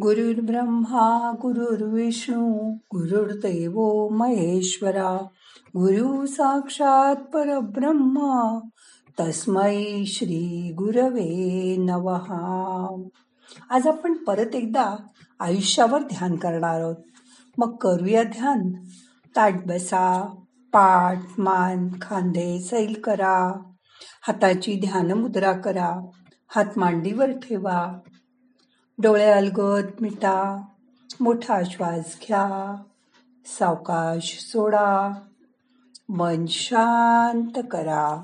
गुरुर्ब्रह्मा गुरुर्विष्णू गुरुर्देव महेश्वरा गुरु साक्षात परब्रह्मा तस्मै श्री गुरवे नवहा आज आपण परत एकदा आयुष्यावर ध्यान करणार आहोत. मग करूया ध्यान. ताट बसा पाठ मान खांदे सैल करा. हाताची ध्यान मुद्रा करा. हात मांडीवर ठेवा. डोळे अलगद मिटा मोठा श्वास घ्या सावकाश सोडा मन शांत करा.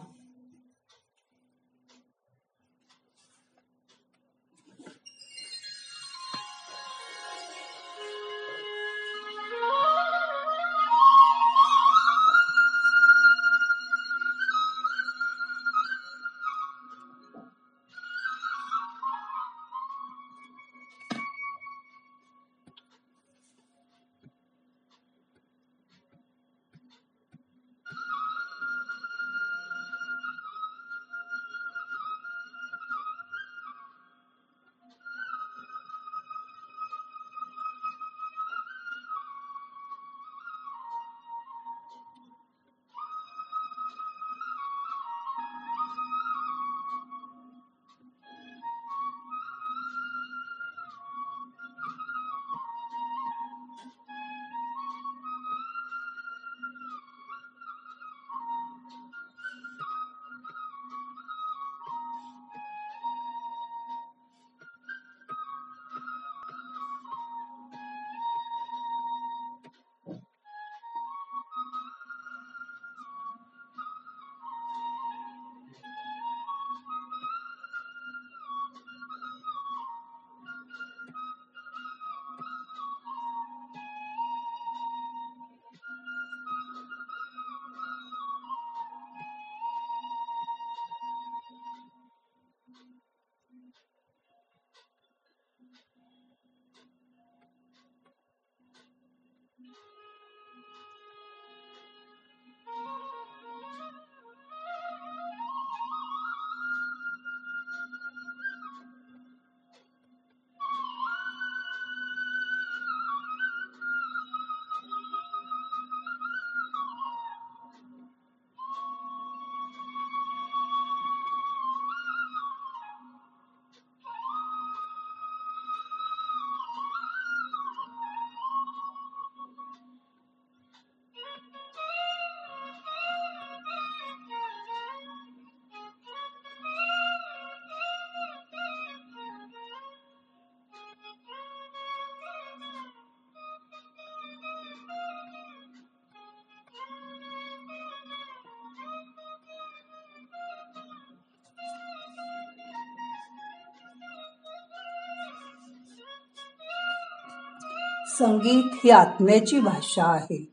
संगीत ही आत्म्याची भाषा आहे.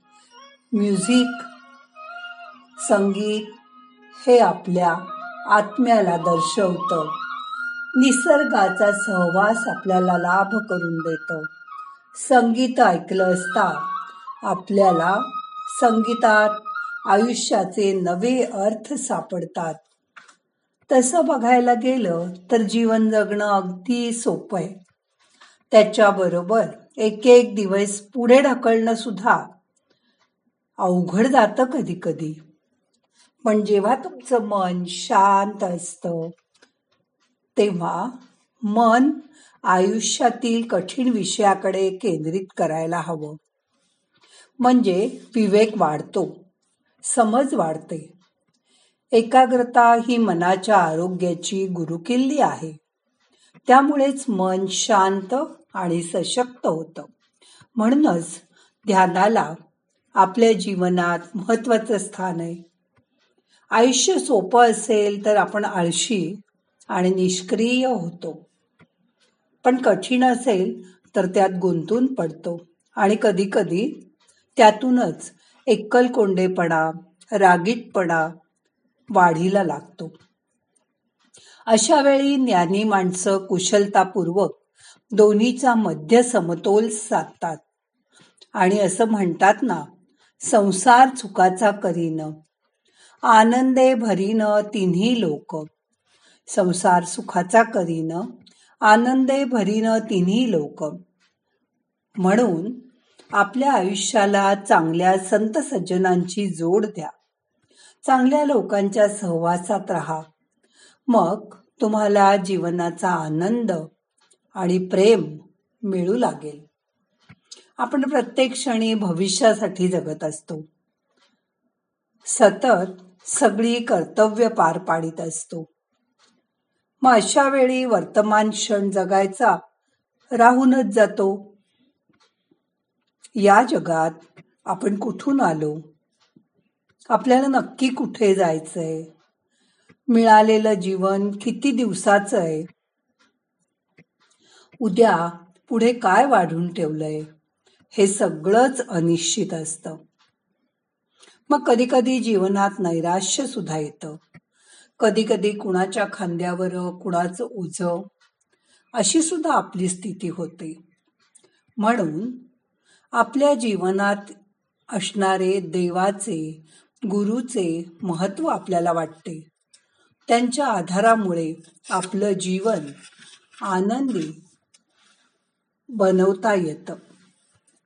म्युझिक संगीत हे आपल्या आत्म्याला दर्शवतं. निसर्गाचा सहवास आपल्याला लाभ करून देतं. संगीत ऐकलं असता आपल्याला संगीतात आयुष्याचे नवे अर्थ सापडतात. तसं बघायला गेलं तर जीवन जगणं अगदी सोपं आहे. त्याच्याबरोबर एक एक दिवस पुढे ढकलणं सुद्धा अवघड जातं कधी कधी पण जेव्हा तुमचं मन शांत असतं तेव्हा मन आयुष्यातील कठीण विषयाकडे केंद्रित करायला हवं. म्हणजे विवेक वाढतो समज वाढते. एकाग्रता ही मनाच्या आरोग्याची गुरुकिल्ली आहे. त्यामुळेच मन शांत आणि सशक्त होतं. म्हणूनच ध्यानाला आपल्या जीवनात महत्वाचं स्थान आहे. आयुष्य सोपं असेल तर आपण आळशी आणि निष्क्रिय होतो. पण कठीण असेल तर त्यात गुंतून पडतो. आणि कधी कधी त्यातूनच एकलकोंडेपणा रागीटपणा वाढीला लागतो. अशा वेळी ज्ञानी माणसं कुशलतापूर्वक दोन्हीचा मध्य समतोल साधतात. आणि असं म्हणतात ना संसार चुकाचा करीन आनंदे भरीन तिन्ही लोक. संसार सुखाचा करीन आनंदे भरीन तिन्ही लोक. म्हणून आपल्या आयुष्याला चांगल्या संत सज्जनांची जोड द्या. चांगल्या लोकांच्या सहवासात राहा. मग तुम्हाला जीवनाचा आनंद आणि प्रेम मिळू लागेल. आपण प्रत्येक क्षणी भविष्यासाठी जगत असतो. सतत सगळी कर्तव्य पार पाडित असतो. मग अशा वेळी वर्तमान क्षण जगायचा राहूनच जातो. या जगात आपण कुठून आलो? आपल्याला नक्की कुठे जायचंय? मिळालेलं जीवन किती दिवसाचं आहे? उद्या पुढे काय वाढून ठेवलंय? हे सगळंच अनिश्चित असतं. मग कधी कधी जीवनात नैराश्य सुद्धा येतं. कधी कधी कुणाच्या खांद्यावर कुणाचं ओझ अशी सुद्धा आपली स्थिती होते. म्हणून आपल्या जीवनात असणारे देवाचे गुरुचे महत्त्व आपल्याला वाटते. त्यांच्या आधारामुळे आपलं जीवन आनंदी बनवता येतं.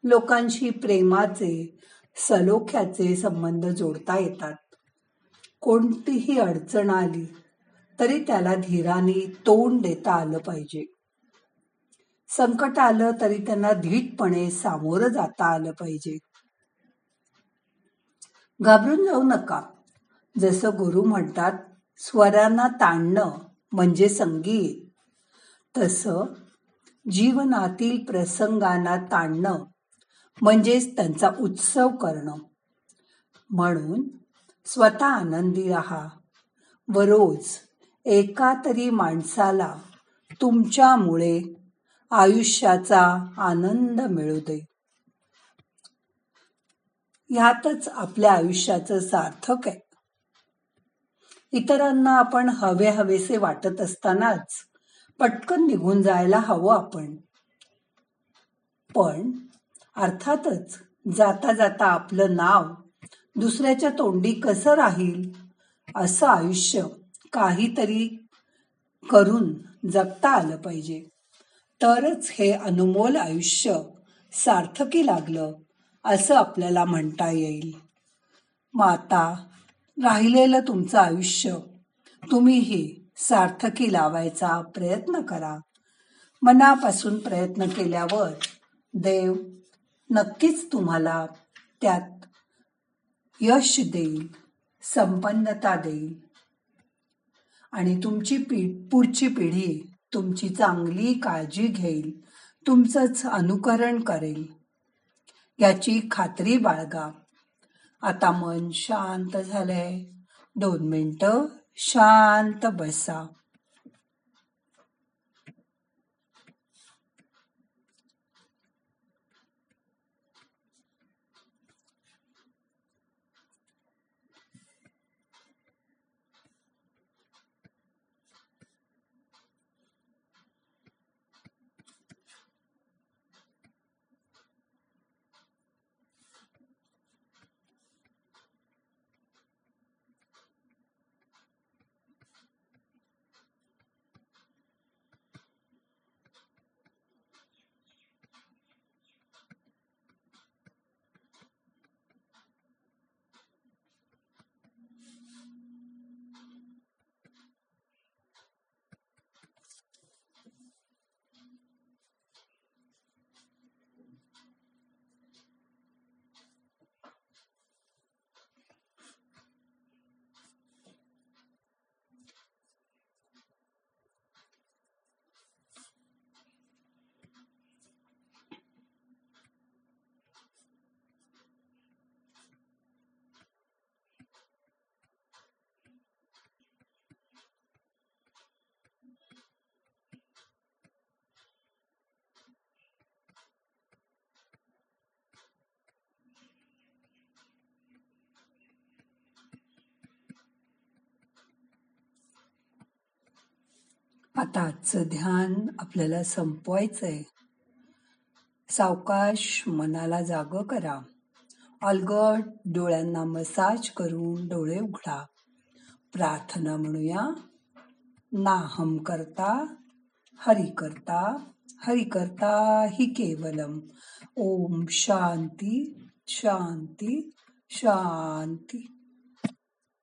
लोकांशी प्रेमाचे सलोख्याचे संबंध जोडता येतात. कोणतीही अडचण आली तरी त्याला धीराने तोंड देता आलं पाहिजे. संकट आलं तरी त्यांना धीटपणे सामोरं जाता आलं पाहिजे. घाबरून जाऊ नका. जसं गुरु म्हणतात स्वरांना ताणणं म्हणजे संगीत. तसं जीवनातील प्रसंगांना ताणणं म्हणजेच त्यांचा उत्सव करणं. म्हणून स्वतः आनंदी राहा व रोज एका तरी माणसाला तुमच्यामुळे आयुष्याचा आनंद मिळू दे. ह्यातच आपल्या आयुष्याचं सार्थक आहे. इतरांना आपण हवे हवेसे वाटत असतानाच पटकन निघून जायला हवं आपण. पण अर्थातच जाता जाता आपलं नाव दुसऱ्याच्या तोंडी कसं राहील असं आयुष्य काहीतरी करून जगता आलं पाहिजे. तरच हे अनमोल आयुष्य सार्थकी लागलं असं आपल्याला म्हणता येईल. माता राहिलेलं तुमचं आयुष्य. तुम्हीही सार्थकी लावायचा प्रयत्न करा. मनापासून प्रयत्न केल्यावर देव नक्कीच तुम्हाला त्यात यश देईल संपन्नता देईल. आणि तुमची पी पुढची पिढी तुमची चांगली काळजी घेईल तुमचंच अनुकरण करेल. याची खात्री बाळगा. आता मन शांत झालंय. दोन मिनिटं शांत बसा. आता आजचं ध्यान आपल्याला संपवायचंय. सावकाश मनाला जाग करा. अलगट डोळ्यांना मसाज करून डोळे उघडा. प्रार्थना म्हणूया. नाहम करता हरि करता हरि करता हि केवलम. ओम शांती शांती शांती.